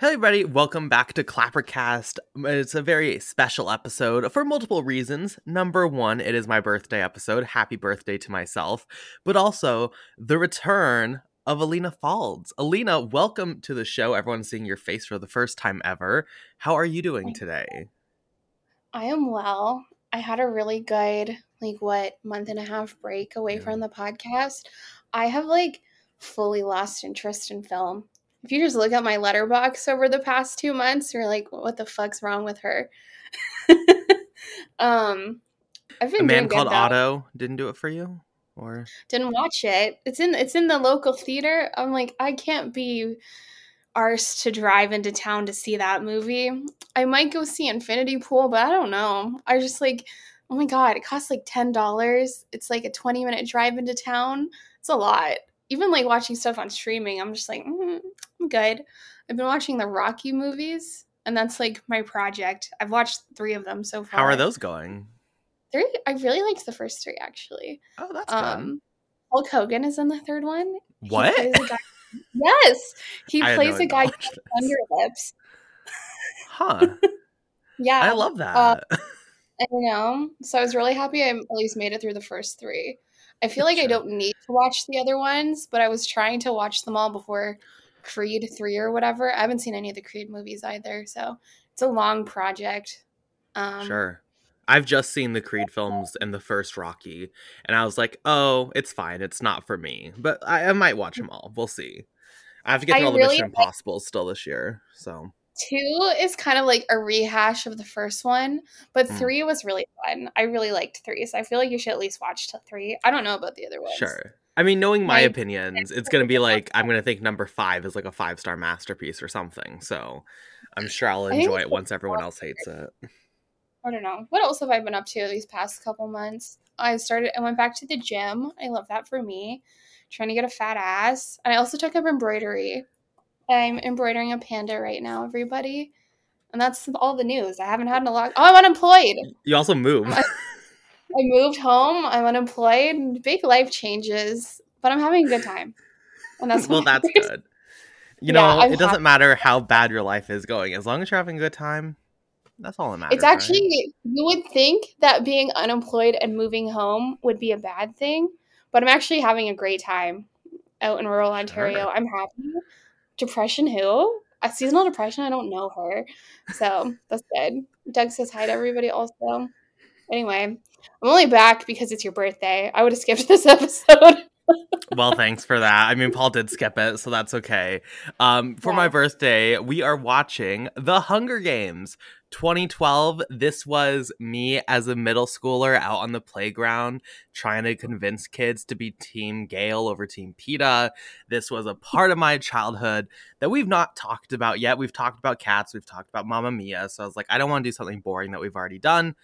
Hey everybody, welcome back to Clappercast. It's a very special episode for multiple reasons. Number one, it is my birthday episode. Happy birthday to myself. But also the return of Alina Faulds. Alina, welcome to the show. Everyone's seeing your face for the first time ever. How are you doing today? I am well. I had a really good, like, what, month and a half break away Yeah. from the podcast. I have, like, fully lost interest in film. If you just look at my Letterboxd over the past two months, you're like, what the fuck's wrong with her? um, I've been A man called. Otto didn't do it for you? Or Didn't watch it. It's in it's in the local theater. I'm like, I can't be arsed to drive into town to see that movie. I might go see Infinity Pool, but I don't know. I just like, oh my god, it costs like ten dollars. It's like a twenty minute drive into town. It's a lot. Even like watching stuff on streaming, I'm just like, mm, I'm good. I've been watching the Rocky movies, and that's like my project. I've watched three of them so far. how are those going? Three. I really liked the first three actually. Oh, that's good. Um, Hulk Hogan is in the third one. He What? a guy- yes, he plays a guy watched with this. underlips. Huh. Yeah, I love that. uh, I know. So I was really happy I at least made it through the first three. I feel like I don't need to watch the other ones, but I was trying to watch them all before Creed three or whatever. I haven't seen any of the Creed movies either, so it's a long project. Um, Sure. I've just seen the Creed films and the first Rocky, and I was like, oh, it's fine. It's not for me. But I, I might watch them all. We'll see. I have to get I through all the Mission like- Impossibles still this year. So, Two is kind of like a rehash of the first one, but Mm. three was really fun. I really liked three, so I feel like you should at least watch till three. I don't know about the other ones. sure. I mean, knowing my My- opinions, it's going to be like, I'm going to think number five is like a five star masterpiece or something. So, I'm sure I'll enjoy it once everyone else hates it. I don't know. What else have I been up to these past couple months? I started, I went back to the gym. I love that for me. Trying to get a fat ass. And I also took up embroidery. I'm embroidering a panda right now, everybody. And that's all the news. I haven't had a lot. Oh, I'm unemployed. You also move. I- I moved home. I'm unemployed. Big life changes, but I'm having a good time. And that's well, that's matters. good. You Yeah, know, I'm it doesn't happy. matter how bad your life is going. As long as you're having a good time, that's all that matters. It's right? actually you would think that being unemployed and moving home would be a bad thing, but I'm actually having a great time out in rural Ontario. Sure. I'm happy. Depression who? A seasonal depression, I don't know her. So that's good. Doug says hi to everybody also. Anyway, I'm only back because it's your birthday. I would have skipped this episode. well, thanks for that. I mean, Paul did skip it, so that's okay. Um, for my birthday, we are watching The Hunger Games 2012. This was me as a middle schooler out on the playground trying to convince kids to be Team Gale over Team Peeta. This was a part of my childhood that we've not talked about yet. We've talked about cats, we've talked about Mamma Mia, so I was like, I don't want to do something boring that we've already done.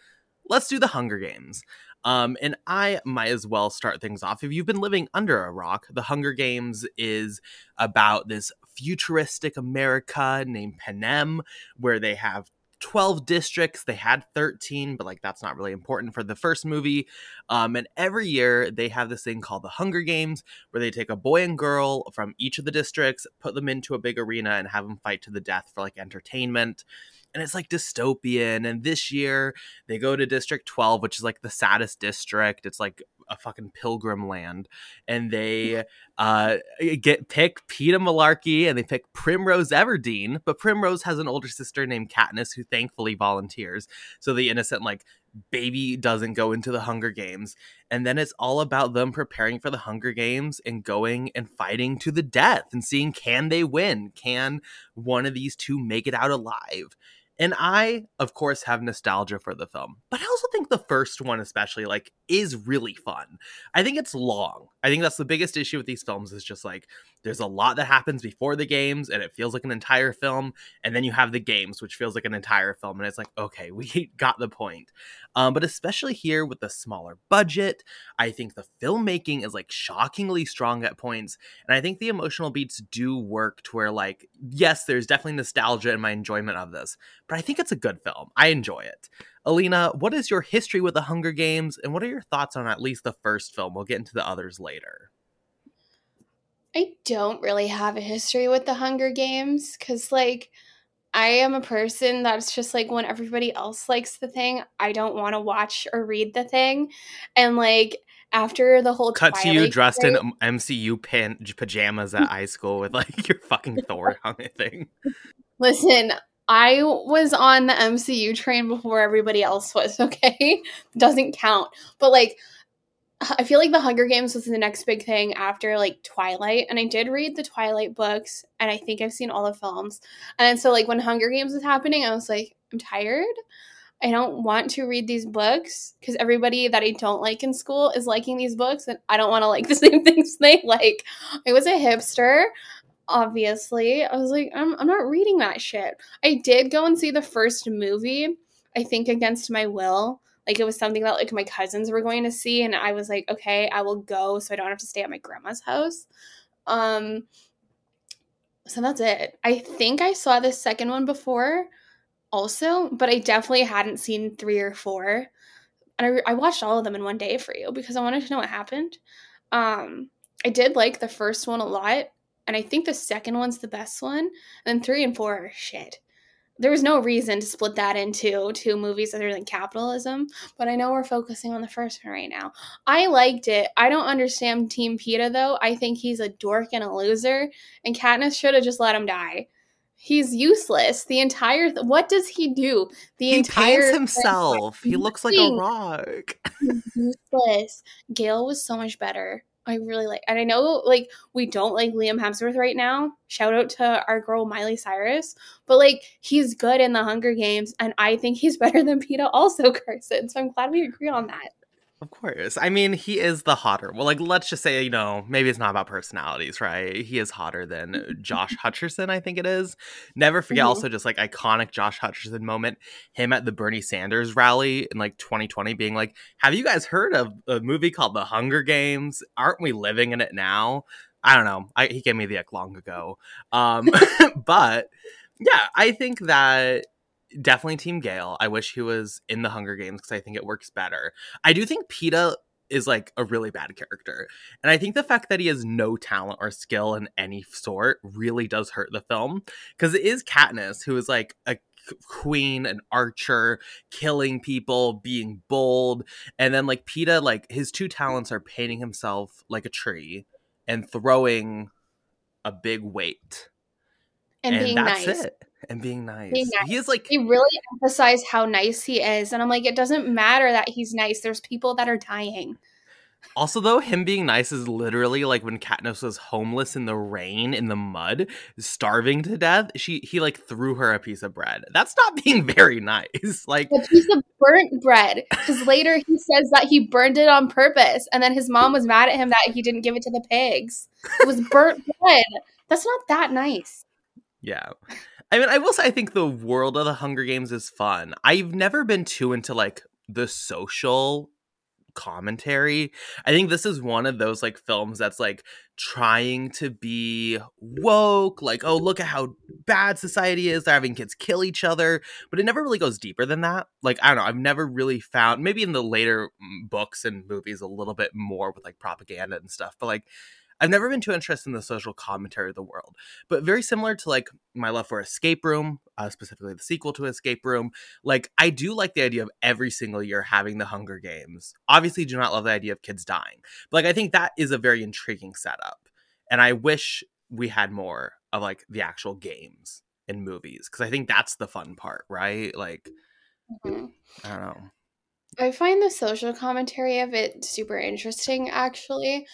Let's do The Hunger Games. Um, and I might as well start things off. If you've been living under a rock, The Hunger Games is about this futuristic America named Panem, where they have 12 districts. They had 13, but like that's not really important for the first movie. Um, and every year they have this thing called the Hunger Games, where they take a boy and girl from each of the districts, put them into a big arena, and have them fight to the death for like entertainment. And it's like dystopian. And this year they go to District 12, which is like the saddest district. It's like a fucking pilgrim land. And they uh get pick Peeta Malarkey and they pick Primrose Everdeen, but Primrose has an older sister named Katniss who thankfully volunteers. So the innocent like baby doesn't go into the Hunger Games. And then it's all about them preparing for the Hunger Games and going and fighting to the death and seeing can they win? Can one of these two make it out alive? And I, of course, have nostalgia for the film, but I also think the first one, especially, like, is really fun. I think it's long. I think that's the biggest issue with these films is just like there's a lot that happens before the games and it feels like an entire film. And then you have the games, which feels like an entire film. And it's like, okay, we got the point. Um, but especially here with the smaller budget, I think the filmmaking is like shockingly strong at points. And I think the emotional beats do work to where, like, yes, there's definitely nostalgia in my enjoyment of this, but I think it's a good film. I enjoy it. Alina, what is your history with the Hunger Games, and what are your thoughts on at least the first film? We'll get into the others later. I don't really have a history with the Hunger Games because, like, I am a person that's just like when everybody else likes the thing, I don't want to watch or read the thing. And like after the whole cut to you dressed craze- in MCU pan- pajamas at high school with like your fucking Thor helmet thing. Listen, I was on the MCU train before everybody else was, okay? Doesn't count. But like I feel like the Hunger Games was the next big thing after like Twilight, and I did read the Twilight books, and I think I've seen all the films. And so, like when Hunger Games was happening, I was like, I'm tired. I don't want to read these books because everybody that I don't like in school is liking these books, and I don't want to like the same things they like. I was a hipster, obviously. I was like, I'm, I'm not reading that shit. I did go and see the first movie, I think against my will like it was something that like my cousins were going to see and i was like okay i will go so i don't have to stay at my grandma's house. Um so that's it. I think i saw the second one before also but i definitely hadn't seen three or four. And i, I watched all of them in one day for you because i wanted to know what happened. Um i did like the first one a lot and i think the second one's the best one and then three and four are shit there was no reason to split that into two movies other than capitalism, but I know we're focusing on the first one right now. I liked it. I don't understand Team Peeta though. I think he's a dork and a loser, and Katniss should have just let him die. He's useless. The entire th- what does he do? The he entire paints thing- himself. He looks like a rock. useless. Gale was so much better. I really like, and I know like we don't like Liam Hemsworth right now. Shout out to our girl Miley Cyrus, but like he's good in the Hunger Games, and I think he's better than Peeta also, Carson. So I'm glad we agree on that. Of course. I mean, he is the hotter. Well, like, let's just say, you know, maybe it's not about personalities, right? He is hotter than Josh Hutcherson, I think it is. Never forget Mhm. also just like iconic Josh Hutcherson moment, him at the Bernie Sanders rally in like 2020 being like, Have you guys heard of a movie called The Hunger Games? Aren't we living in it now? I don't know. I, he gave me the ick long ago. Um, but yeah, I think that definitely Team Gale. I wish he was in the Hunger Games because I think it works better. I do think Peeta is like a really bad character. And I think the fact that he has no talent or skill in any sort really does hurt the film because it is Katniss who is like a queen, an archer, killing people, being bold, and then like Peeta like his two talents are painting himself like a tree and throwing a big weight. And, being that's nice. it. And being nice. Being nice. He is like They really emphasize how nice he is, and I'm like, it doesn't matter that he's nice. There's people that are dying. Also, though, him being nice is literally like when Katniss was homeless in the rain, in the mud, starving to death. She he like threw her a piece of bread. That's not being very nice. Like, A piece of burnt bread, because later he says that he burned it on purpose, and then his mom was mad at him that he didn't give it to the pigs. It was burnt bread. That's not that nice. yeah. I mean, I will say I think the world of the Hunger Games is fun. I've never been too into like the social commentary. I think this is one of those like films that's like trying to be woke, like, oh, look at how bad society is. They're having kids kill each other, but it never really goes deeper than that. Like, I don't know, I've never really found maybe in the later mm, books and movies a little bit more with like propaganda and stuff, but like I've never been too interested in the social commentary of the world, but very similar to like my love for Escape Room, uh, specifically the sequel to Escape Room. Like, I do like the idea of every single year having the Hunger Games. Obviously, do not love the idea of kids dying, but like, I think that is a very intriguing setup. And I wish we had more of like the actual games in movies because I think that's the fun part, right? Like, Mhm. I don't know. I find the social commentary of it super interesting, actually.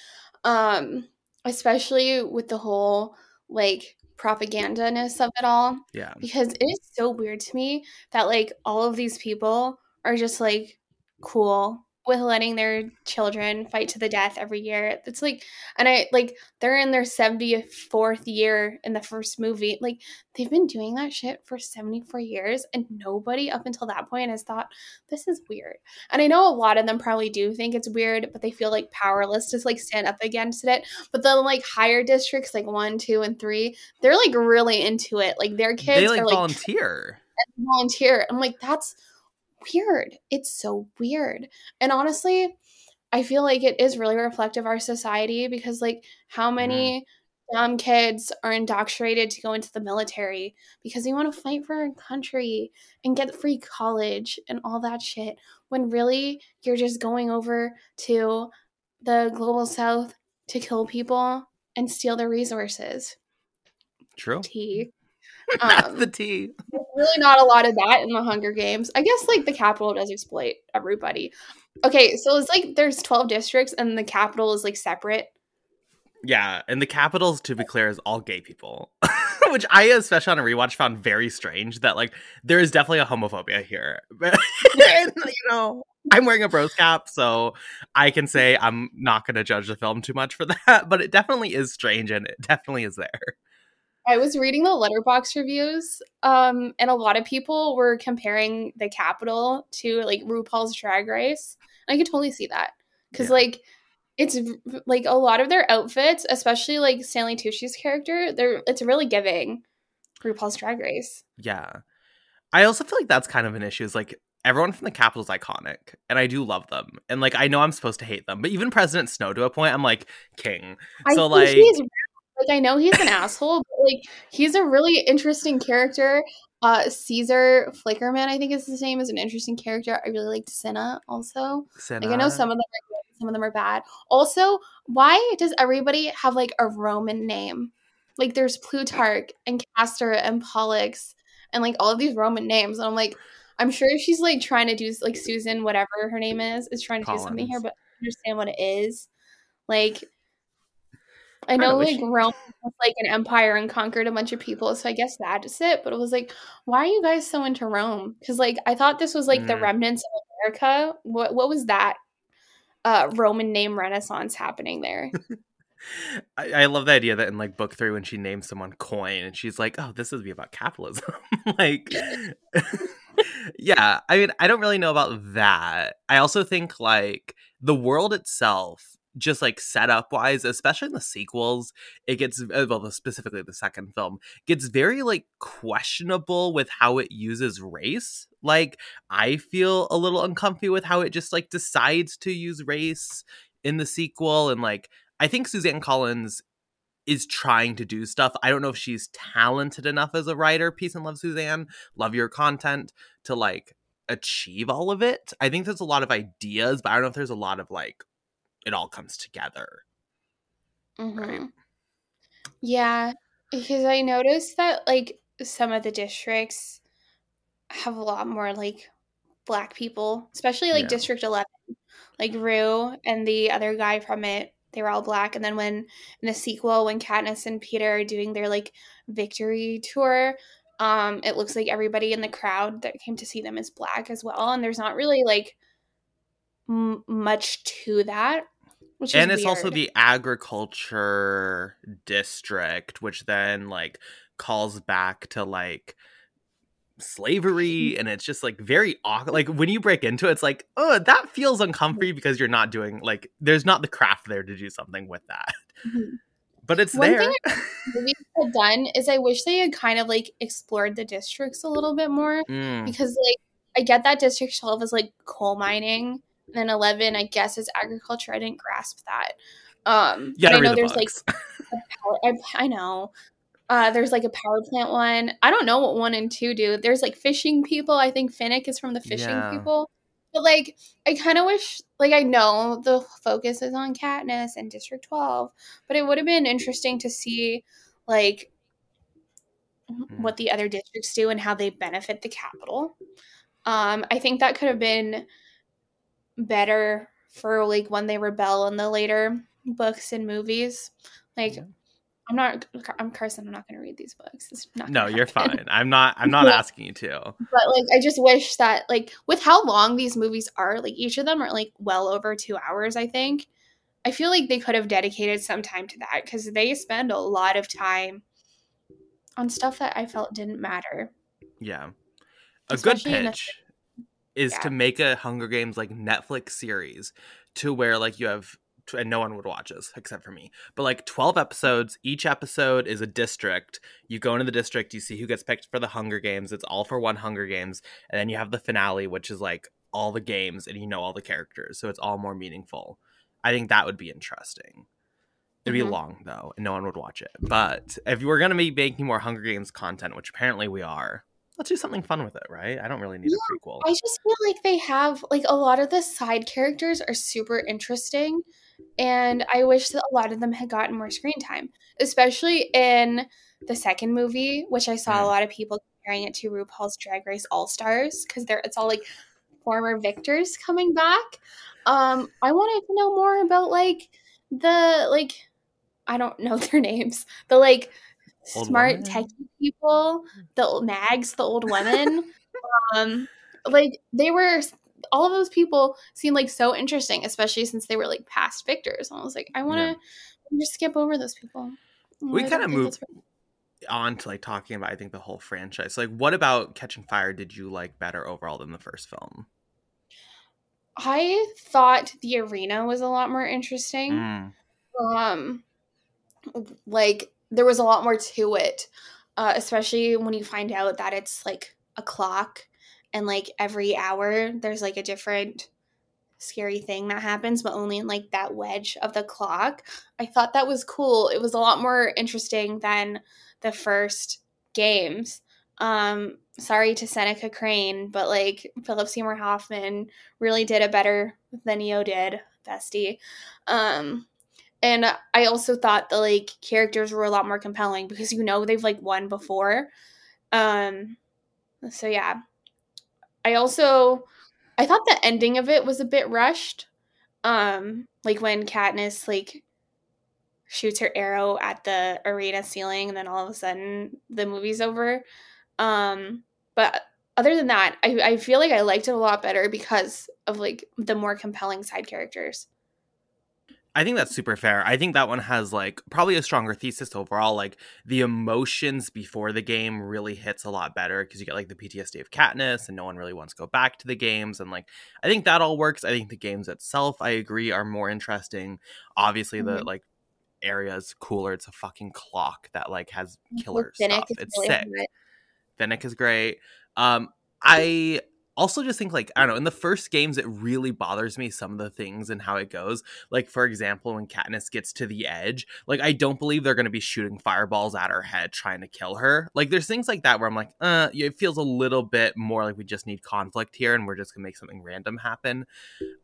Um, especially with the whole like propaganda-ness of it all. Yeah. because it is so weird to me that like all of these people are just like cool with letting their children fight to the death every year. It's like and I like they're in their 74th year in the first movie. Like they've been doing that shit for 74 years and nobody up until that point has thought this is weird. And I know a lot of them probably do think it's weird, but they feel like powerless to like stand up against it. But the like higher districts like 1, 2 and 3, they're like really into it. Like their kids They like are like volunteer. volunteer. I'm like, that's weird. It's so weird. And honestly, I feel like it is really reflective of our society because like how many some kids are indoctrinated to go into the military because they want to fight for our country and get free college and all that shit. When really you're just going over to the global south to kill people and steal their resources. True. Tea. That's Um, the tea. really not a lot of that in the Hunger Games. I guess like the capital does exploit everybody. Okay, so it's like there's 12 districts and the capital is like separate. Yeah, and the capitals, to be clear, is all gay people, which I, especially on a rewatch, found very strange. That like there is definitely a homophobia here, and you know, I'm wearing a bros cap, so I can say I'm not going to judge the film too much for that. But it definitely is strange, and it definitely is there. I was reading the Letterboxd reviews, um, and a lot of people were comparing the capital to like RuPaul's Drag Race. I could totally see that because Yeah. like it's like a lot of their outfits, especially like Stanley Tucci's character, they're it's really giving RuPaul's Drag Race. Yeah, I also feel like that's kind of an issue. Is like everyone from the capital is iconic, and I do love them, and like I know I'm supposed to hate them, but even President Snow to a point, I'm like king. I So, think like- he's like I know he's an asshole, but like he's a really interesting character. Uh, Caesar Flickerman, I think is his name, is an interesting character. I really liked Cinna also. Like I know some of them are good, some of them are bad. Also, why does everybody have like a Roman name? Like there's Plutarch and Castor and Pollux and like all of these Roman names, and I'm like, I'm sure she's like trying to do like Susan, whatever her name is, is trying to do something here, but I understand what it is. Like I know know, like Rome was like an empire and conquered a bunch of people, so I guess that's it. But it was like, why are you guys so into Rome? Because like I thought this was like the Mm. remnants of America. What what was that uh Roman name renaissance happening there? I, I love the idea that in like book three, when she names someone coin, and she's like, "Oh, this would be about capitalism." like, yeah. I mean, I don't really know about that. I also think like the world itself, just like setup wise, especially in the sequels, it gets uh, well, specifically the second film gets very like questionable with how it uses race. Like, I feel a little uncomfy with how it just like decides to use race in the sequel and like I think Suzanne Collins is trying to do stuff. I don't know if she's talented enough as a writer. Peace and love, Suzanne. Love your content to like achieve all of it. I think there's a lot of ideas, but I don't know if there's a lot of like it all comes together. Mhm. Yeah, because I noticed that like some of the districts have a lot more like black people, especially like Yeah. District 11. Like Rue and the other guy from it, they were all black. And then when in the sequel, when Katniss and Peeta are doing their like victory tour, um, it looks like everybody in the crowd that came to see them is black as well. And there's not really like m- much to that. Which and it's also the agriculture district, which then like calls back to like slavery and it's just like very awkward like when you break into it it's like oh that feels uncomfortable because you're not doing like there's not the craft there to do something with that Mhm. but it's One there thing movies had done is I wish they had kind of like explored the districts a little bit more Mm, because like I get that district 12 is like coal mining then 11 I guess is agriculture. I didn't grasp that. Um you I know the there's like books. a power, I, I know. Uh, there's like a power plant one. I don't know what one and two do. There's like fishing people. I think Finnick is from the fishing Yeah. people. But like, I kind of wish, like, I know the focus is on Katniss and District 12, but it would have been interesting to see, like, what the other districts do and how they benefit the capital. Um, I think that could have been better for like when they rebel in the later books and movies. Like, Yeah. I'm not. I'm Carson. I'm not going to read these books. It's not. no you're happen. fine i'm not i'm not asking you to But like, I just wish that like with how long these movies are, like each of them are like well over two hours. I think. I feel like they could have dedicated some time to that because they spend a lot of time on stuff that I felt didn't matter. yeah a good Especially a- pitch is to make a hunger games like netflix series to where like you have and no one would watch this except for me but like 12 episodes each episode is a district you go into the district you see who gets picked for the hunger games it's all for one hunger games and then you have the finale which is like all the games and you know all the characters so it's all more meaningful i think that would be interesting It'd be Mhm. long though, and no one would watch it. But if you were gonna be making more Hunger Games content, which apparently we are, let's do something fun with it, right? I don't really need a prequel. I just feel like they have like a lot of the side characters are super interesting and I wish that a lot of them had gotten more screen time, especially in the second movie, which I saw a Mm. lot of people comparing it to RuPaul's Drag Race All Stars because they're it's all like former victors coming back. Um, I wanted to know more about like the like I don't know their names, the like Old smart woman? techie people, the old mags, the old women. um, like they were all of those people seemed like so interesting, especially since they were like past victors. And I was like, I want to just skip over those people. We kinda think moved- On to like talking about I think the whole franchise. Like, what about Catching Fire did you like better overall than the first film? I thought the arena was a lot more interesting. Mm. um like there was a lot more to it uh especially when you find out that it's like a clock and like every hour there's like a different scary thing that happens but only in like that wedge of the clock. I thought that was cool. It was a lot more interesting than the first games. Um sorry to seneca crane but like philip seymour hoffman really did a better than neo did bestie. Um and I also thought the like characters were a lot more compelling because you know they've like won before. Um so yeah. I also I thought the ending of it was a bit rushed. Um like when Katniss like shoots her arrow at the arena ceiling and then all of a sudden the movie's over. Um but other than that, I, I feel like I liked it a lot better because of like the more compelling side characters. I think that's super fair. I think that one has like probably a stronger thesis overall. Like the emotions before the game really hits a lot better because you get like the PTSD of Katniss and no one really wants to go back to the games. And like I think that all works. I think the games itself, I agree, are more interesting. Obviously, the Mhm. like area is cooler. It's a fucking clock that like has killer Finnick stuff. It's really sick. Finnick is great. Um, I also just think like I don't know. In the first games, it really bothers me some of the things and how it goes. Like for example, when Katniss gets to the edge, like I don't believe they're going to be shooting fireballs at her head trying to kill her. Like there's things like that where I'm like, uh, it feels a little bit more like we just need conflict here and we're just gonna make something random happen.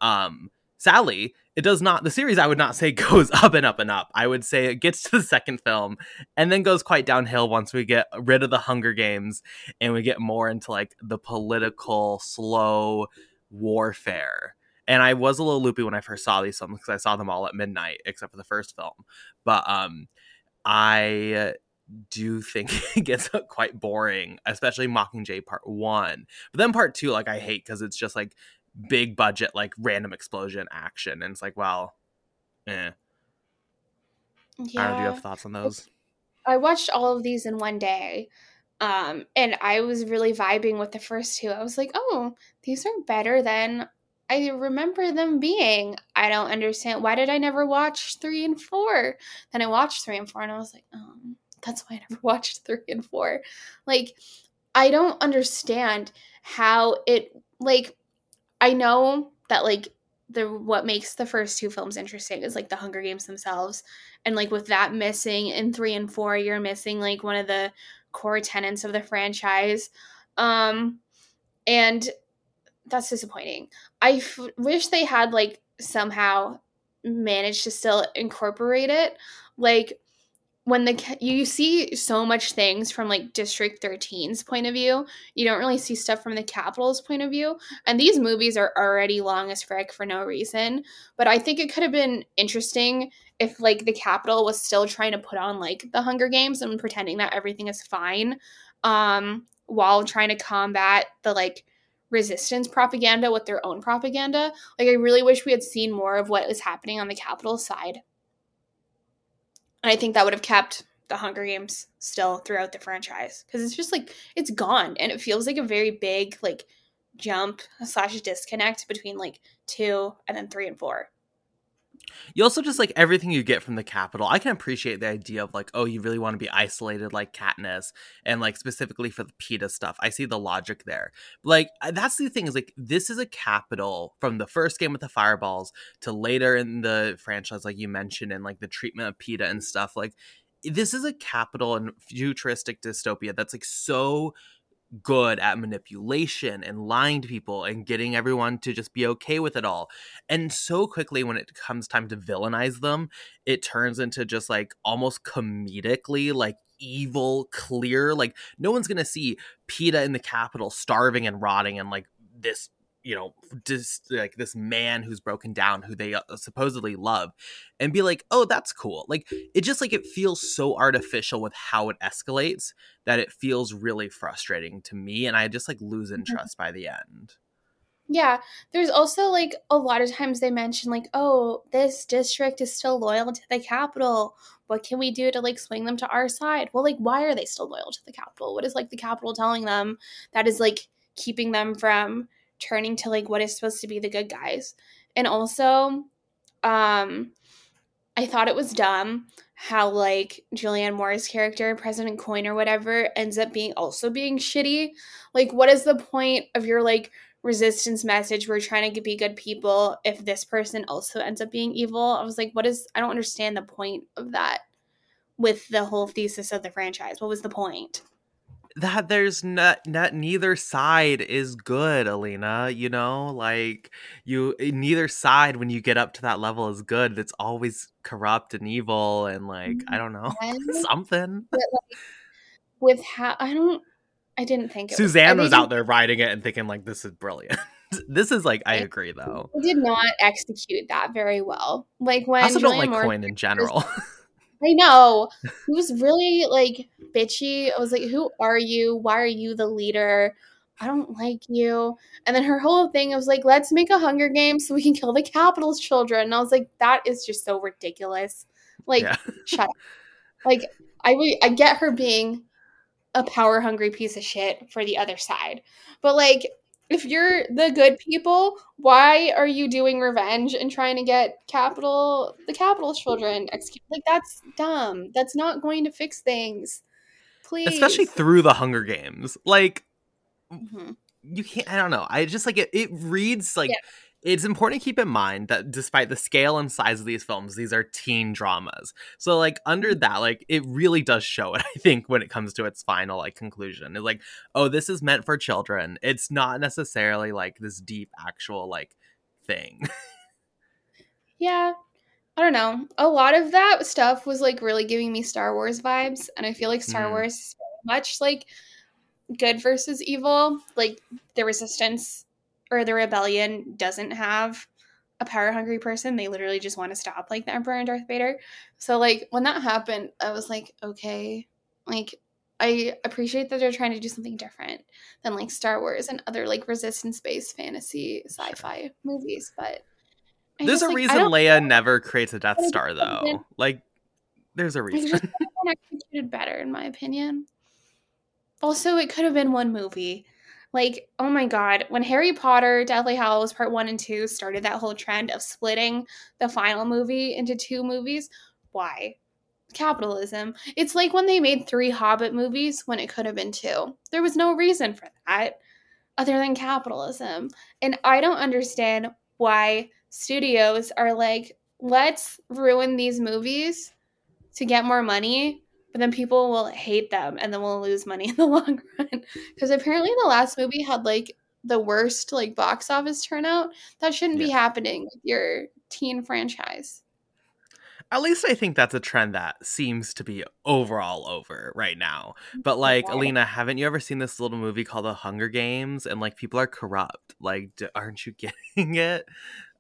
Um, Sally, it does not. The series I would not say goes up and up and up. I would say it gets to the second film and then goes quite downhill once we get rid of the Hunger Games and we get more into like the political slow warfare. And I was a little loopy when I first saw these films because I saw them all at midnight, except for the first film. But um, I do think it gets quite boring, especially Mockingjay Part One. But then Part Two, like I hate because it's just like big budget, like random explosion action, and it's like, well, eh. I don't know, do you have thoughts on those? I watched all of these in one day. Um, and I was really vibing with the first two. I was like, oh, these are better than I remember them being. I don't understand. Why did I never watch three and four? Then I watched three and four and I was like, oh, that's why I never watched three and four. Like, I don't understand how it, like, I know that, like, the what makes the first two films interesting is like the Hunger Games themselves. And like with that missing in three and four you're missing like one of the core tenets of the franchise. Um and that's disappointing. I f- wish they had like somehow managed to still incorporate it. Like when the you see so much things from like district 13's point of view you don't really see stuff from the capital's point of view and these movies are already long as frick for no reason but i think it could have been interesting if like the capital was still trying to put on like the hunger games and pretending that everything is fine um while trying to combat the like resistance propaganda with their own propaganda. Like i really wish we had seen more of what was happening on the capital side and i think that would have kept the hunger games still throughout the franchise because it's just like it's gone and it feels like a very big like jump slash disconnect between like two and then three and four You also just like everything you get from the capital. I can appreciate the idea of like, oh, you really want to be isolated like Katniss, and like specifically for the Peeta stuff. I see the logic there. Like that's the thing is like this is a capital from the first game with the fireballs to later in the franchise, like you mentioned, and like the treatment of Peeta and stuff. Like this is a capital and futuristic dystopia that's like so good at manipulation and lying to people and getting everyone to just be okay with it all. And so quickly, when it comes time to villainize them, it turns into just like almost comedically like evil, clear. Like, no one's going to see Peeta in the capital starving and rotting and like this you know just like this man who's broken down who they uh, supposedly love and be like oh that's cool. Like it just like it feels so artificial with how it escalates that it feels really frustrating to me and i just like lose mm-hmm. interest by the end. Yeah there's also like a lot of times they mention like oh this district is still loyal to the capital. What can we do to like swing them to our side? Well like why are they still loyal to the capital? What is like the capital telling them that is like keeping them from turning to like what is supposed to be the good guys. And also, um, I thought it was dumb how like Julianne Moore's character, President Coin or whatever, ends up being also being shitty. Like, what is the point of your like resistance message? We're trying to be good people if this person also ends up being evil. I was like, what is I don't understand the point of that with the whole thesis of the franchise. What was the point? That there's not, not neither side is good alina you know like you eh, neither side when you get up to that level is good. It's always corrupt and evil and like i don't know something. like, with how i don't i didn't think suzanne was, was out there writing it and thinking like this is brilliant. This is like i agree though. I did not execute that very well. Like when i also don't like Moore coin in general I know. He was really like bitchy. I was like, Who are you? Why are you the leader? I don't like you. And then her whole thing was like, Let's make a Hunger Game so we can kill the Capitol's children. And I was like, That is just so ridiculous. Like, yeah. shut up. Like, I, I get her being a power hungry piece of shit for the other side. But like, if you're the good people, why are you doing revenge and trying to get capital the capital's children executed? Like that's dumb. That's not going to fix things. Please. Especially through the Hunger Games. Like mm-hmm. you can't I don't know. I just like it it reads like yeah it's important to keep in mind that despite the scale and size of these films, these are teen dramas. So like under mm-hmm. that, like it really does show it, I think, when it comes to its final like conclusion. It's like, oh, this is meant for children. It's not necessarily like this deep actual like thing. yeah. I don't know. A lot of that stuff was like really giving me Star Wars vibes. And I feel like Star mm. Wars is much like good versus evil. Like the resistance or the rebellion doesn't have a power hungry person. They literally just want to stop like the Emperor and Darth Vader. So like when that happened, I was like, okay, like I appreciate that they're trying to do something different than like Star Wars and other like resistance based fantasy sci-fi movies. But I there's just, a like, reason Leia never creates a Death Star though. Like there's a reason. Executed better in my opinion. Also, it could have been one movie like, oh my God, when Harry Potter, Deathly Hallows Part 1 and 2 started that whole trend of splitting the final movie into two movies, why? Capitalism. It's like when they made three Hobbit movies when it could have been two. There was no reason for that other than capitalism. And I don't understand why studios are like, let's ruin these movies to get more money but then people will hate them and then we'll lose money in the long run because apparently the last movie had like the worst like box office turnout that shouldn't yeah. be happening with your teen franchise at least I think that's a trend that seems to be overall over right now. But like, yeah. Alina, haven't you ever seen this little movie called The Hunger Games? And like, people are corrupt. Like, aren't you getting it?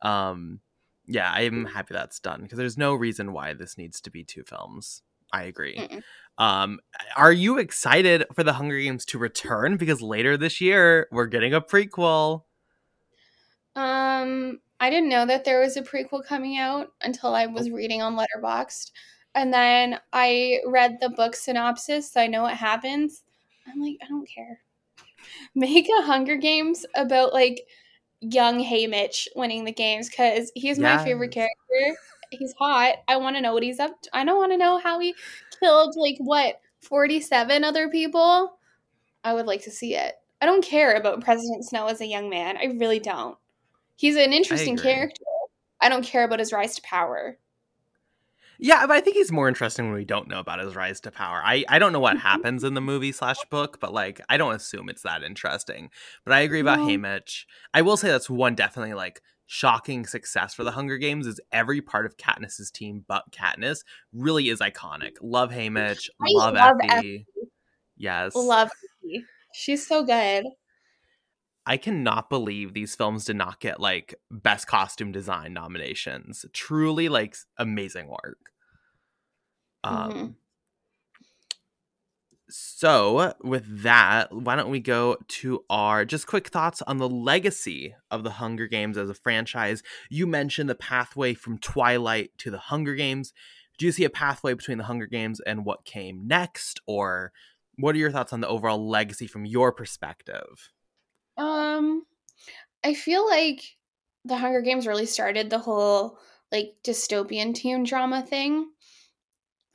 Um, yeah, I'm happy that's done because there's no reason why this needs to be two films. I agree. Mm-mm. Um, are you excited for the Hunger Games to return? Because later this year we're getting a prequel. Um, I didn't know that there was a prequel coming out until I was reading on Letterboxd, and then I read the book synopsis, so I know what happens. I'm like, I don't care. Make a Hunger Games about like young Haymitch winning the games because he's yes. my favorite character he's hot. I want to know what he's up to. I don't want to know how he killed like what 47 other people. I would like to see it. I don't care about President Snow as a young man. I really don't. He's an interesting character. I don't care about his rise to power. Yeah, but I think he's more interesting when we don't know about his rise to power. I, I don't know what mm-hmm. happens in the movie slash book, but like I don't assume it's that interesting. But I agree about no. Haymitch. I will say that's one definitely like shocking success for the Hunger Games is every part of Katniss's team but Katniss really is iconic. Love Haymitch, I love, love Effie. Effie. Yes. Love Effie. She's so good. I cannot believe these films did not get like best costume design nominations. Truly like amazing work. Um mm-hmm. So, with that, why don't we go to our just quick thoughts on the legacy of the Hunger Games as a franchise? You mentioned the pathway from Twilight to the Hunger Games. Do you see a pathway between the Hunger Games and what came next or what are your thoughts on the overall legacy from your perspective? Um, I feel like the Hunger Games really started the whole like dystopian teen drama thing.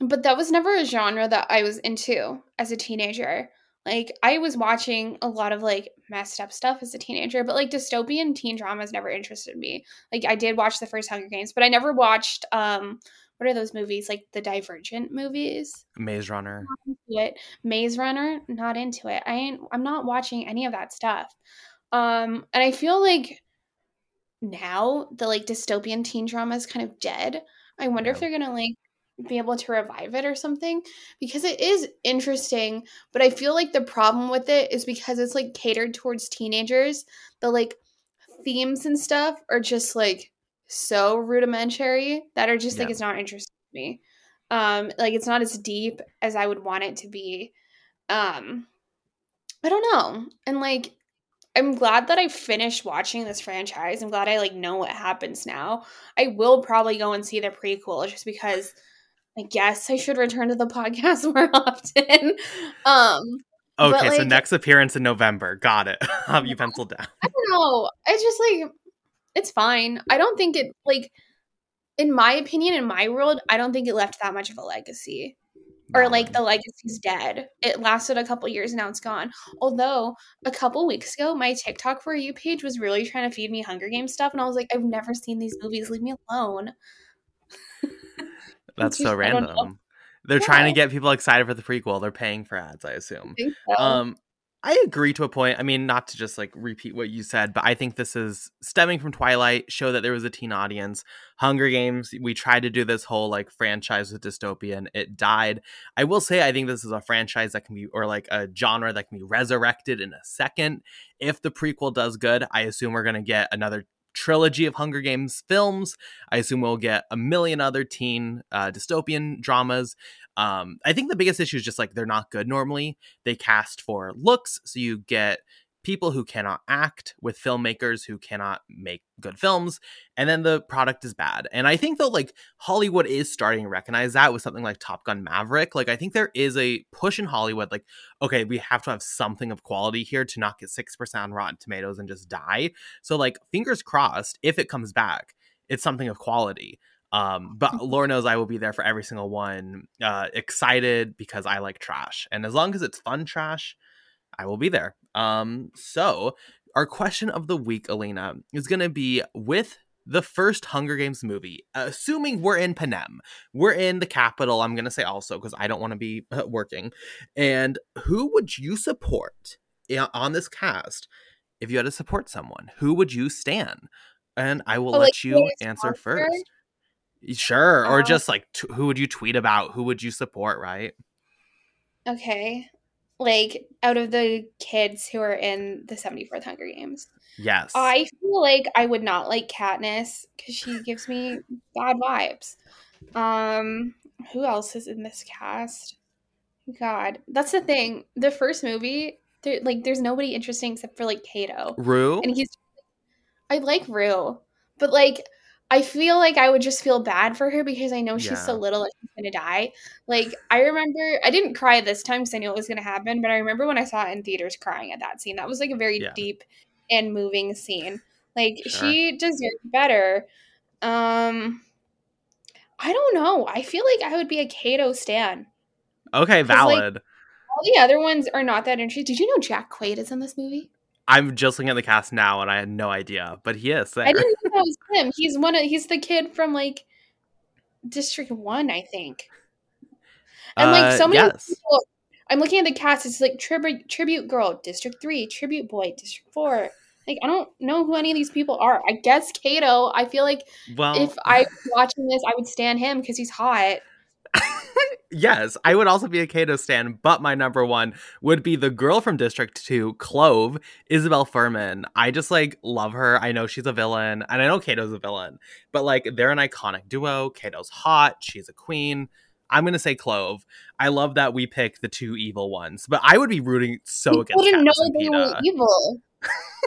But that was never a genre that I was into as a teenager. Like I was watching a lot of like messed up stuff as a teenager, but like dystopian teen dramas never interested me. Like I did watch the first Hunger Games, but I never watched um what are those movies like the Divergent movies? Maze Runner. It. Maze Runner, not into it. I ain't I'm not watching any of that stuff. Um and I feel like now the like dystopian teen drama is kind of dead. I wonder yeah. if they're going to like be able to revive it or something because it is interesting but i feel like the problem with it is because it's like catered towards teenagers the like themes and stuff are just like so rudimentary that are just yeah. like it's not interesting to me. Um like it's not as deep as i would want it to be. Um i don't know and like i'm glad that i finished watching this franchise. I'm glad i like know what happens now. I will probably go and see the prequel just because I guess I should return to the podcast more often. Um Okay, like, so next appearance in November. Got it. Have you penciled down? I don't know. It's just like it's fine. I don't think it like in my opinion, in my world, I don't think it left that much of a legacy. Or like the legacy's dead. It lasted a couple years, now it's gone. Although a couple weeks ago, my TikTok for you page was really trying to feed me Hunger Games stuff, and I was like, I've never seen these movies. Leave me alone. That's so random. They're yeah. trying to get people excited for the prequel. They're paying for ads, I assume. I so. Um, I agree to a point. I mean, not to just like repeat what you said, but I think this is stemming from Twilight, show that there was a teen audience. Hunger Games, we tried to do this whole like franchise with dystopian. It died. I will say, I think this is a franchise that can be, or like a genre that can be resurrected in a second. If the prequel does good, I assume we're going to get another trilogy of Hunger Games films. I assume we'll get a million other teen uh, dystopian dramas. Um, I think the biggest issue is just like they're not good normally. They cast for looks, so you get people who cannot act with filmmakers who cannot make good films and then the product is bad and i think though like hollywood is starting to recognize that with something like top gun maverick like i think there is a push in hollywood like okay we have to have something of quality here to not get 6% on rotten tomatoes and just die so like fingers crossed if it comes back it's something of quality um, but. Lord knows I will be there for every single one. Uh, excited because I like trash, and as long as it's fun trash, I will be there. Um, so our question of the week, Alina, is going to be with the first Hunger Games movie, assuming we're in Panem, we're in the capital. I'm going to say also because I don't want to be uh, working. And who would you support on this cast if you had to support someone? Who would you stand? And I will oh, let like, you answer first. Sure. or uh-huh. just like, t- who would you tweet about? Who would you support, right? Okay like out of the kids who are in the 74th Hunger Games. Yes. I feel like I would not like Katniss because she gives me bad vibes. Um, who else is in this cast? God, that's the thing. The first movie, there, like, there's nobody interesting except for like Cato. Rue, and he's. I like Rue, but like I feel like I would just feel bad for her because I know she's yeah. so little and she's gonna die. Like I remember, I didn't cry this time because I knew it was gonna happen, but I remember when I saw it in theaters crying at that scene. That was like a very yeah. deep and moving scene. Like sure. she deserved better. Um, I don't know. I feel like I would be a Cato stan. Okay, 'Cause, like, valid. All the other ones are not that interesting. Did you know Jack Quaid is in this movie? I'm just looking at the cast now and I had no idea, but he is there. I didn't know that was him. He's one of he's the kid from like District One, I think. And like Uh, so many yes. people I'm looking at the cast, it's like tribute tribute girl, District Three, tribute boy, District Four. Like I don't know who any of these people are. I guess Cato. I feel like Well, if I was watching this, I would stand him because he's hot. Yes, I would also be a Cato stan, but my number one would be the girl from District 2, Clove, Isabelle Fuhrman. I just like love her. I know she's a villain, and I know Cato's a villain, but like they're an iconic duo. Cato's hot, she's a queen. I'm gonna say Clove. I love that we pick the two evil ones, but I would be rooting so you against wouldn't know they were evil.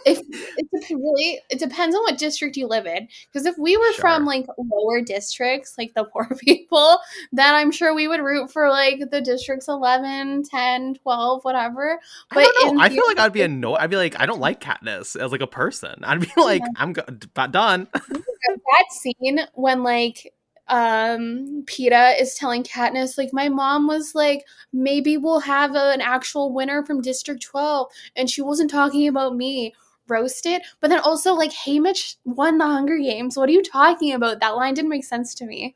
If it really, it depends on what district you live in. Because if we were Sure. from like lower districts, like the poor people, then I'm sure we would root for like the districts 11, 10, 12, whatever. I But know. I feel like I'd be annoyed. I'd be like, I don't like Katniss as like a person. I'd be like, I'm go- done. that scene when like um Peeta is telling Katniss like my mom was like maybe we'll have a- an actual winner from District 12 and she wasn't talking about me roasted but then also like Haymitch won the Hunger Games what are you talking about that line didn't make sense to me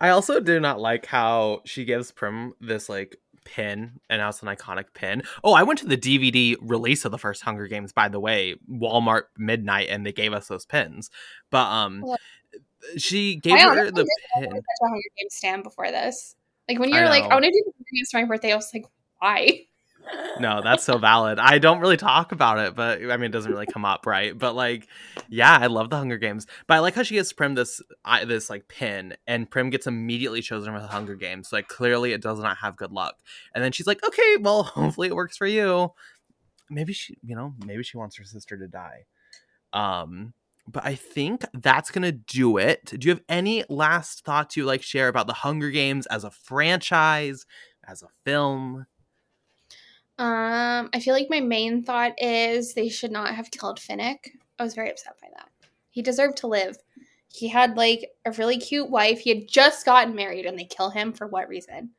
I also do not like how she gives Prim this like pin, and now it's an iconic pin. Oh, I went to the DVD release of the first Hunger Games, by the way, Walmart midnight, and they gave us those pins. But um, Yeah. She gave I her the pin. such a Hunger Games stand before this like when you're like. I want to do the Hunger Games for my birthday I was like why No, that's so valid. I don't really talk about it, but I mean, it doesn't really come up, right? But like, yeah, I love the Hunger Games. But I like how she gets Prim this, I, this like pin, and Prim gets immediately chosen for the Hunger Games. So, like, clearly, it does not have good luck. And then she's like, okay, well, hopefully, it works for you. Maybe she, you know, maybe she wants her sister to die. Um, but I think that's gonna do it. Do you have any last thoughts you like share about the Hunger Games as a franchise, as a film? Um, I feel like my main thought is they should not have killed Finnick. I was very upset by that. He deserved to live. He had like a really cute wife. He had just gotten married and they kill him for what reason?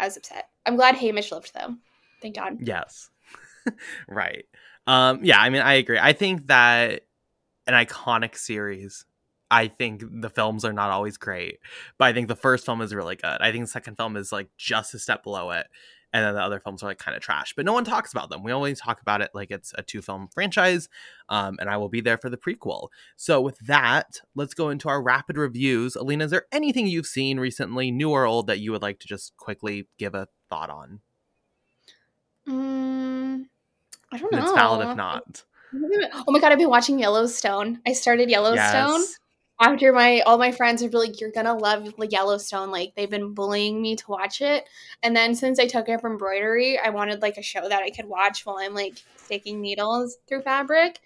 I was upset. I'm glad Haymitch lived though. Thank God. Yes. right. Um yeah, I mean I agree. I think that an iconic series I think the films are not always great, but I think the first film is really good. I think the second film is like just a step below it, and then the other films are like kind of trash. But no one talks about them. We only talk about it like it's a two film franchise, um, and I will be there for the prequel. So with that, let's go into our rapid reviews. Alina, is there anything you've seen recently, new or old, that you would like to just quickly give a thought on? Mm, I don't And know. it's valid if not. Oh my god, I've been watching Yellowstone. I started Yellowstone. Yes. after my all my friends are like you're gonna love yellowstone like they've been bullying me to watch it and then since i took it from embroidery i wanted like a show that i could watch while i'm like sticking needles through fabric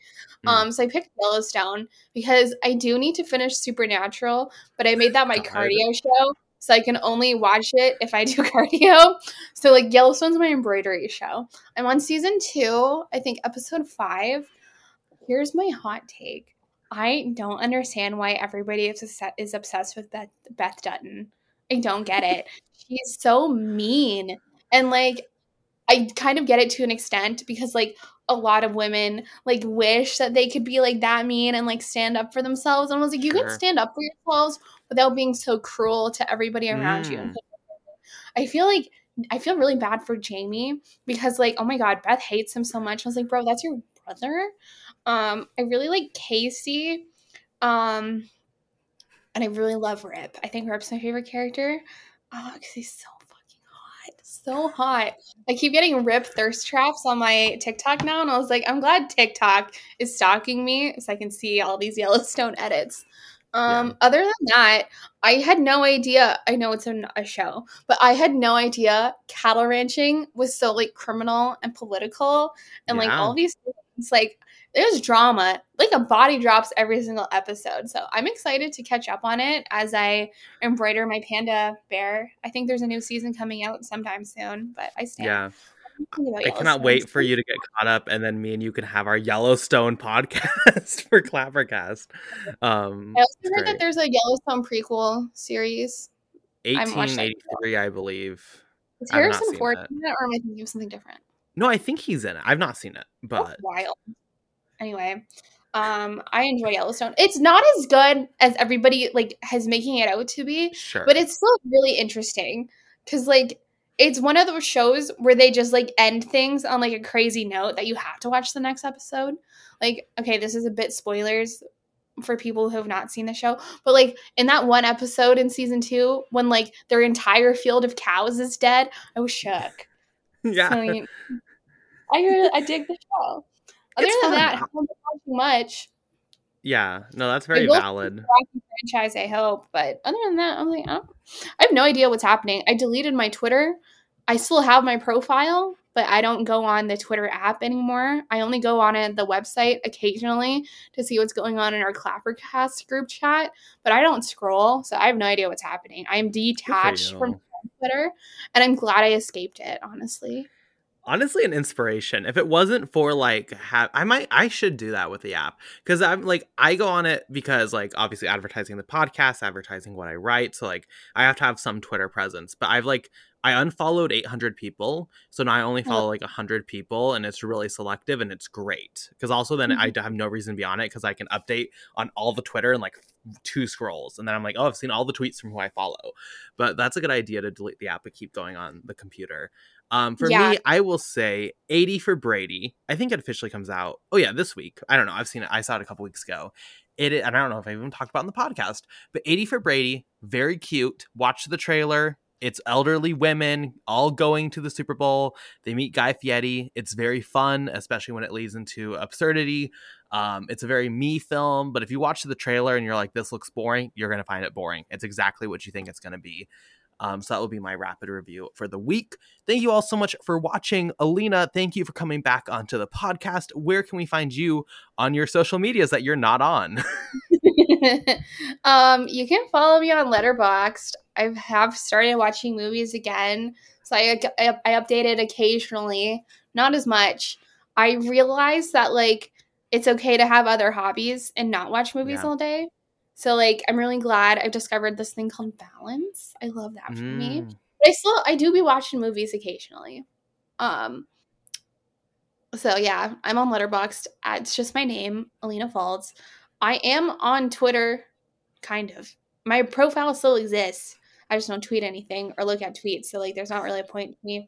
Mm. um so i picked yellowstone because i do need to finish supernatural but i made that my cardio show so i can only watch it if i do cardio so like yellowstone's my embroidery show i'm on season two i think episode five here's my hot take I don't understand why everybody is obsessed, with Beth, Beth Dutton. I don't get it. She's so mean. And like I kind of get it to an extent because like a lot of women like wish that they could be like that mean and like stand up for themselves. And I was like, you Sure. can stand up for yourselves without being so cruel to everybody around you. Mm. I feel like I feel really bad for Jamie because like, oh my god, Beth hates him so much. I was like, bro, that's your brother. Um, I really like Kayce. Um, and I really love Rip. I think Rip's my favorite character. Oh, because he's so fucking hot. So hot. I keep getting Rip thirst traps on my TikTok now, and I was like, I'm glad TikTok is stalking me so I can see all these Yellowstone edits. Um, Yeah. other than that, I had no idea. I know it's a, a show, but I had no idea cattle ranching was so like criminal and political and like all these things. Like there's drama, like a body drops every single episode. So I'm excited to catch up on it as I embroider my panda bear. I think there's a new season coming out sometime soon, but I stand. Yeah. I cannot wait for you to get caught up, and then me and you can have our Yellowstone podcast for Clappercast. Um, I also heard great. that there's a Yellowstone prequel series. 1883, I believe. Is Harrison Ford in it, or am I thinking of something different? No, I think he's in it. I've not seen it, but That's wild. Anyway, um, I enjoy Yellowstone. It's not as good as everybody like has making it out to be, sure, but it's still really interesting because like it's one of those shows where they just like end things on like a crazy note that you have to watch the next episode. Like, okay, this is a bit spoilers for people who have not seen the show, but like in that one episode in season two, when like their entire field of cows is dead, I was shook. Yeah, so, I, I really I dig the show. Other it's than fun. that, I haven't watching much. Yeah, no, that's very valid. Franchise, I hope, but other than that, I'm like, I, I have no idea what's happening. I deleted my Twitter. I still have my profile, but I don't go on the Twitter app anymore. I only go on it, the website occasionally to see what's going on in our Clappercast group chat, but I don't scroll, so I have no idea what's happening. I am detached from Twitter, and I'm glad I escaped it, honestly honestly an inspiration. If it wasn't for like have I might I should do that with the app cuz I'm like I go on it because like obviously advertising the podcast, advertising what I write, so like I have to have some Twitter presence. But I've like I unfollowed 800 people, so now I only follow like 100 people, and it's really selective and it's great. Because also then mm-hmm. I have no reason to be on it because I can update on all the Twitter in like two scrolls, and then I'm like, oh, I've seen all the tweets from who I follow. But that's a good idea to delete the app but keep going on the computer. Um, for yeah. me, I will say 80 for Brady. I think it officially comes out. Oh yeah, this week. I don't know. I've seen it. I saw it a couple weeks ago. It, and I don't know if I even talked about in the podcast, but 80 for Brady, very cute. Watch the trailer. It's elderly women all going to the Super Bowl. They meet Guy Fieri. It's very fun, especially when it leads into absurdity. Um, it's a very me film, but if you watch the trailer and you're like, this looks boring, you're going to find it boring. It's exactly what you think it's going to be. Um, so that will be my rapid review for the week. Thank you all so much for watching. Alina, thank you for coming back onto the podcast. Where can we find you on your social medias that you're not on? um, you can follow me on Letterboxd. I have started watching movies again, so I, I, I updated occasionally, not as much. I realized that like it's okay to have other hobbies and not watch movies yeah. all day. So like I'm really glad I've discovered this thing called balance. I love that for mm. me. But I still I do be watching movies occasionally. Um so yeah, I'm on Letterboxd. Uh, it's just my name, Alina Falls. I am on Twitter, kind of. My profile still exists. I just don't tweet anything or look at tweets. So like there's not really a point me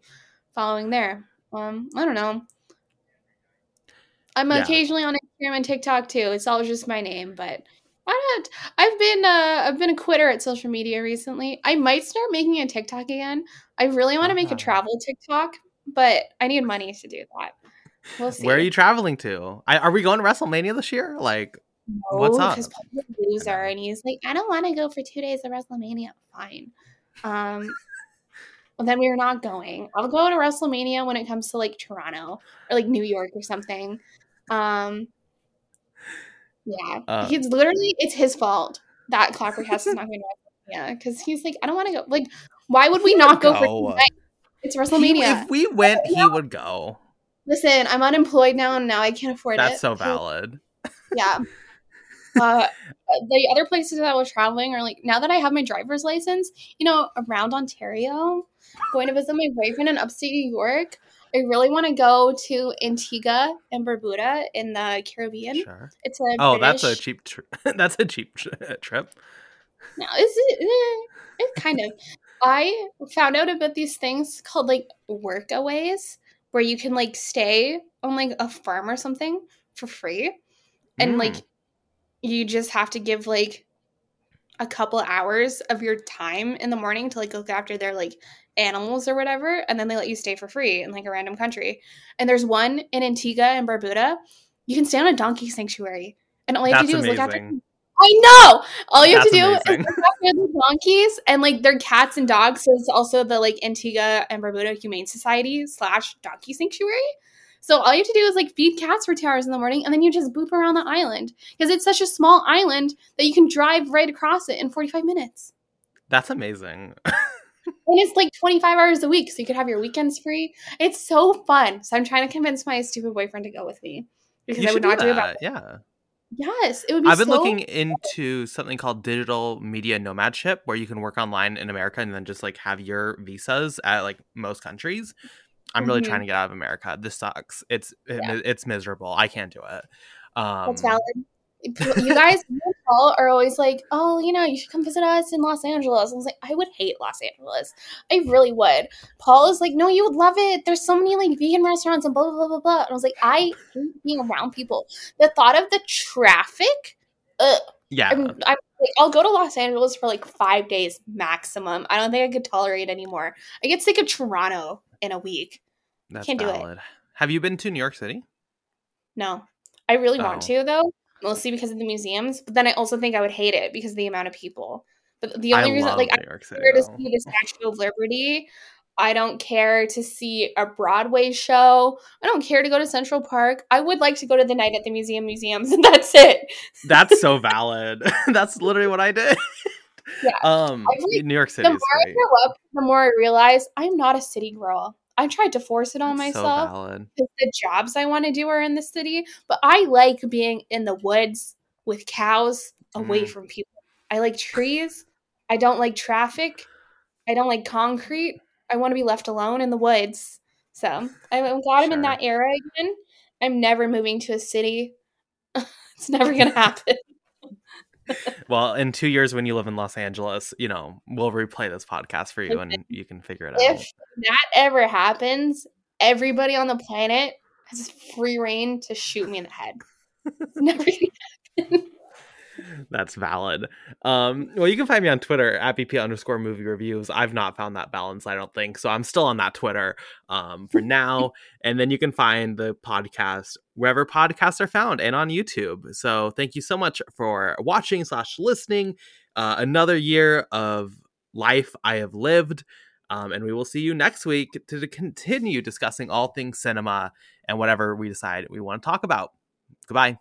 following there. Um, I don't know. I'm yeah. occasionally on Instagram and TikTok too. It's all just my name, but why not? I've been uh, I've been a quitter at social media recently. I might start making a TikTok again. I really want to make a uh-huh. travel TikTok, but I need money to do that. We'll see. Where are you traveling to? I, are we going to WrestleMania this year? Like, no, what's up? Because loser, and he's like, I don't want to go for two days of WrestleMania. Fine. Um, well, then we are not going. I'll go to WrestleMania when it comes to like Toronto or like New York or something. Um, yeah, uh, he's literally it's his fault that Clappercast is not going to Yeah, because he's like, I don't want to go. Like, why would we not go, go, for It's WrestleMania. He, if we went, he would go. Listen, I'm unemployed now, and now I can't afford That's it. That's so valid. Yeah. uh, the other places that I was traveling are like now that I have my driver's license, you know, around Ontario, going to visit my boyfriend in upstate New York. I really want to go to Antigua and Barbuda in the Caribbean. Sure. It's a oh, British... that's a cheap. Tri- that's a cheap trip. No, it's it, it's kind of. I found out about these things called like workaways, where you can like stay on like a farm or something for free, and mm. like you just have to give like a couple hours of your time in the morning to like look after their like animals or whatever, and then they let you stay for free in like a random country. And there's one in Antigua and Barbuda. You can stay on a donkey sanctuary, and all you have That's to do amazing. is look after. I know. All you That's have to do amazing. is look after the donkeys and like their cats and dogs. So it's also the like Antigua and Barbuda Humane Society slash donkey sanctuary. So all you have to do is like feed cats for two hours in the morning, and then you just boop around the island because it's such a small island that you can drive right across it in forty five minutes. That's amazing. and it's like 25 hours a week, so you could have your weekends free. It's so fun. So I'm trying to convince my stupid boyfriend to go with me because You I would not do do that. it. Yeah. Yes, it would be. I've been so looking into something called digital media nomadship where you can work online in America and then just like have your visas at like most countries. I'm really Mhm. trying to get out of America. This sucks. It's it- Yeah. it's miserable. I can't do it. Um That's valid. You guys, Paul are always like, "Oh, you know, you should come visit us in Los Angeles." I was like, "I would hate Los Angeles. I really would." Paul is like, "No, you would love it. There's so many like vegan restaurants and blah blah blah blah blah." And I was like, "I hate being around people. The thought of the traffic. Ugh. Yeah. I'm, I'm like, I'll go to Los Angeles for like five days maximum. I don't think I could tolerate anymore. I get sick of Toronto in a week. That's can't do it. Have you been to New York City? No, I really want Oh. to though, mostly because of the museums. But then I also think I would hate it because of the amount of people. But the I only reason, like, I'm York City. to see the Statue of Liberty. I don't care to see a Broadway show. I don't care to go to Central Park. I would like to go to the night at the museum museums, and that's it. That's so valid. That's literally what I did. Yeah. Um New York City the more I grow up, the more I realize I'm not a city girl. I tried to force it on That's so myself. valid. the jobs I want to do are in the city, but I like being in the woods with cows away Mm. from people. I like trees. I don't like traffic. I don't like concrete. I want to be left alone in the woods. So I'm I'm glad I'm in that era again. I'm never moving to a city. it's never gonna happen. Well, in two years when you live in Los Angeles, you know, we'll replay this podcast for you and you can figure it out. if that ever happens, everybody on the planet has free reign to shoot me in the head. It's never gonna happen. That's valid. Um, well, you can find me on Twitter at BP underscore movie reviews. I've not found that balance, I don't think. So I'm still on that Twitter um, for now. and then you can find the podcast wherever podcasts are found and on YouTube. So thank you so much for watching slash listening. Uh, another year of life I have lived. Um, and we will see you next week to continue discussing all things cinema and whatever we decide we want to talk about. Goodbye.